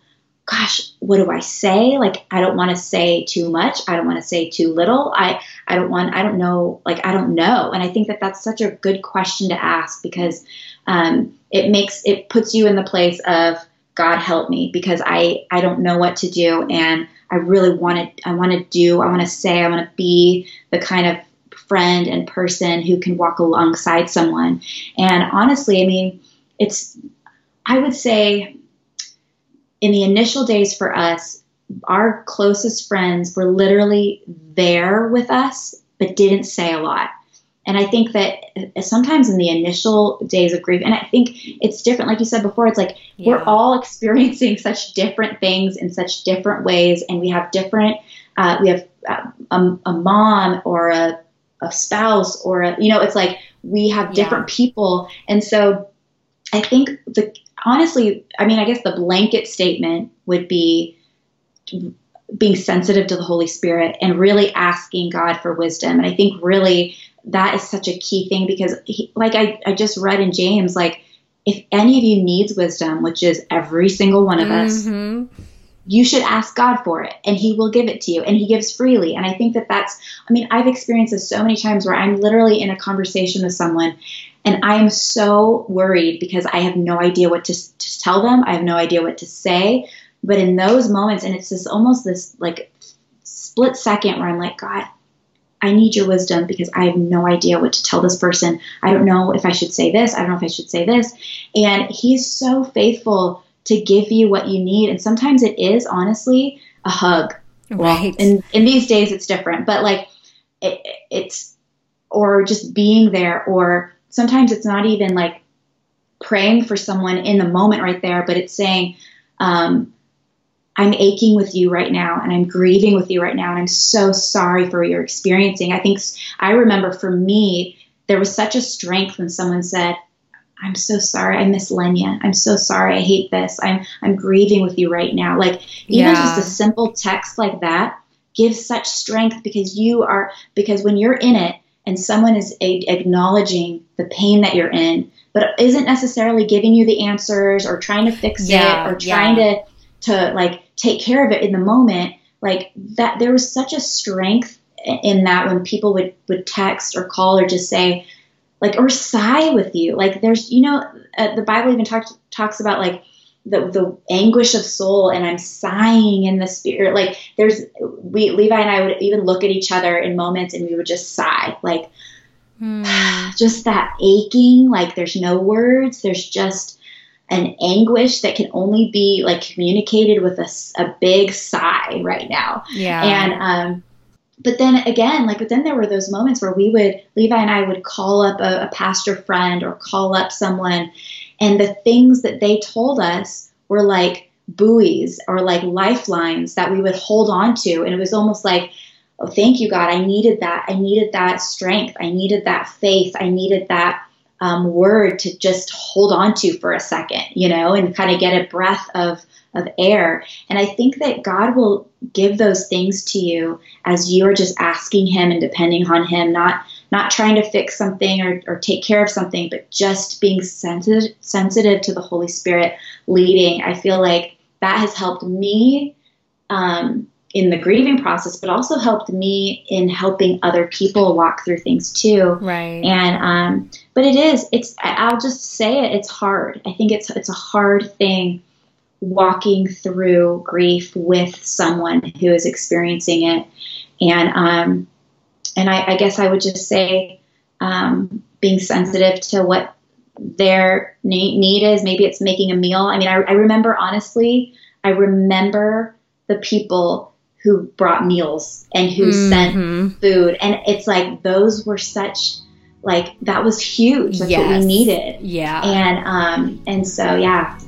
gosh, what do I say? Like I don't want to say too much. I don't want to say too little. I I don't want I don't know like I don't know. And I think that that's such a good question to ask because um, it makes it puts you in the place of God help me because I I don't know what to do and I really want to I want to do I want to say I want to be the kind of friend and person who can walk alongside someone. And honestly, I mean, it's I would say in the initial days for us, our closest friends were literally there with us but didn't say a lot. And I think that uh, sometimes in the initial days of grief, and I think it's different, like you said before, it's like yeah. we're all experiencing such different things in such different ways, and we have different, uh, we have uh, a, a, mom or a, a spouse or, a, you know, it's like we have different yeah. people. And so I think the, honestly, I mean, I guess the blanket statement would be being sensitive to the Holy Spirit and really asking God for wisdom. And I think really that is such a key thing because he, like I, I just read in james like if any of you needs wisdom which is every single one of mm-hmm. us you should ask god for it and he will give it to you and he gives freely. And i think that that's i mean i've experienced this so many times where i'm literally in a conversation with someone and i am so worried because i have no idea what to, to tell them. I have no idea what to say. But in those moments and it's just almost this like split second where i'm like god I need your wisdom because I have no idea what to tell this person. I don't know if I should say this. I don't know if I should say this. And he's so faithful to give you what you need. And sometimes it is honestly a hug. Right. in, in these days, it's different, but like it, it's, or just being there, or sometimes it's not even like praying for someone in the moment right there, but it's saying, um, I'm aching with you right now and I'm grieving with you right now and I'm so sorry for what you're experiencing. I think I remember for me, there was such a strength when someone said, I'm so sorry. I miss Lenya. I'm so sorry. I hate this. I'm I'm grieving with you right now. Like even yeah. just a simple text like that gives such strength because you are because when you're in it and someone is a- acknowledging the pain that you're in, but isn't necessarily giving you the answers or trying to fix yeah, it or trying yeah. to to like take care of it in the moment like that there was such a strength in that when people would would text or call or just say like or sigh with you. Like there's you know uh, the bible even talks talks about like the the anguish of soul and i'm sighing in the spirit. Like there's we levi and i would even look at each other in moments and we would just sigh. Like hmm. just that aching like there's no words. There's just an anguish that can only be like communicated with a, a big sigh right now. Yeah. And um, but then again, like, but then there were those moments where we would, Levi and I would call up a, a pastor friend or call up someone, and the things that they told us were like buoys or like lifelines that we would hold on to. And it was almost like, oh, thank you, God. I needed that. I needed that strength. I needed that faith. I needed that um, word to just hold on to for a second, you know, and kind of get a breath of of air. And I think that God will give those things to you as you are just asking Him and depending on Him, not not trying to fix something or, or take care of something, but just being sensitive sensitive to the Holy Spirit leading. I feel like that has helped me um, in the grieving process, but also helped me in helping other people walk through things too. Right. And um, but it is. It's. I'll just say it. It's hard. I think it's. It's a hard thing walking through grief with someone who is experiencing it. And um, and I, I, guess I would just say um, being sensitive to what their need is. Maybe it's making a meal. I mean, I, I remember honestly, I remember the people who brought meals and who mm-hmm. sent food, and it's like those were such like that was huge. That's yes. what we needed. Yeah. And um and so yeah,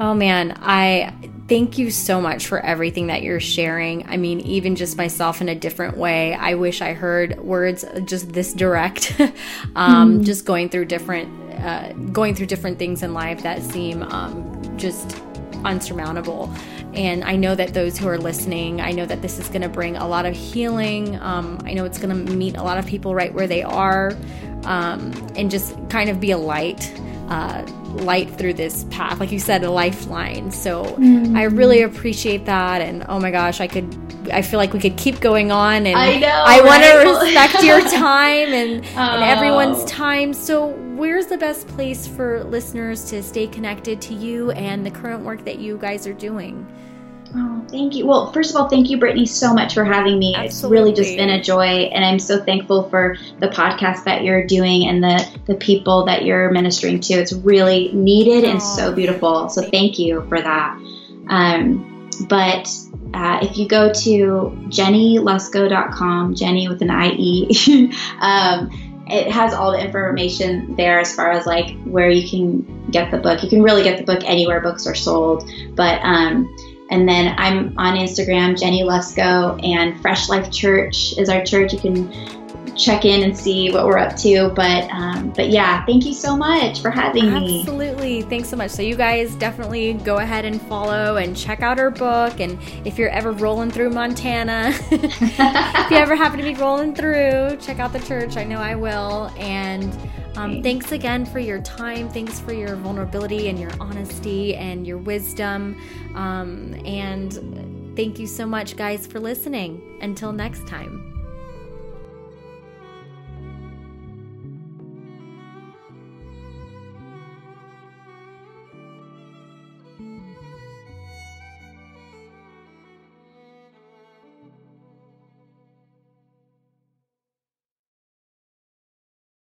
Oh man, I thank you so much for everything that you're sharing. I mean, even just myself in a different way. I wish I heard words just this direct. um, mm. Just going through different, uh, going through different things in life that seem um, just unsurmountable. And I know that those who are listening, I know that this is going to bring a lot of healing. Um, I know it's going to meet a lot of people right where they are, um, and just kind of be a light. Uh, light through this path like you said a lifeline so mm. i really appreciate that and oh my gosh i could i feel like we could keep going on and i know i right? want to respect your time and, oh. and everyone's time so where's the best place for listeners to stay connected to you and the current work that you guys are doing Oh, thank you. Well, first of all, thank you, Brittney, so much for having me. Absolutely. It's really just been a joy, and I'm so thankful for the podcast that you're doing and the the people that you're ministering to. It's really needed oh, and so beautiful. So thank you for that. Um, but uh, if you go to jennielusko.com, Jennie with an IE, um, it has all the information there as far as like where you can get the book. You can really get the book anywhere books are sold, but um, and then I'm on Instagram, Jennie Lusko, and Fresh Life Church is our church. You can check in and see what we're up to. But um, but yeah, thank you so much for having Absolutely. me. Absolutely, thanks so much. So you guys definitely go ahead and follow and check out our book. And if you're ever rolling through Montana, if you ever happen to be rolling through, check out the church. I know I will. And um, thanks again for your time. Thanks for your vulnerability and your honesty and your wisdom. Um, and thank you so much, guys, for listening. Until next time.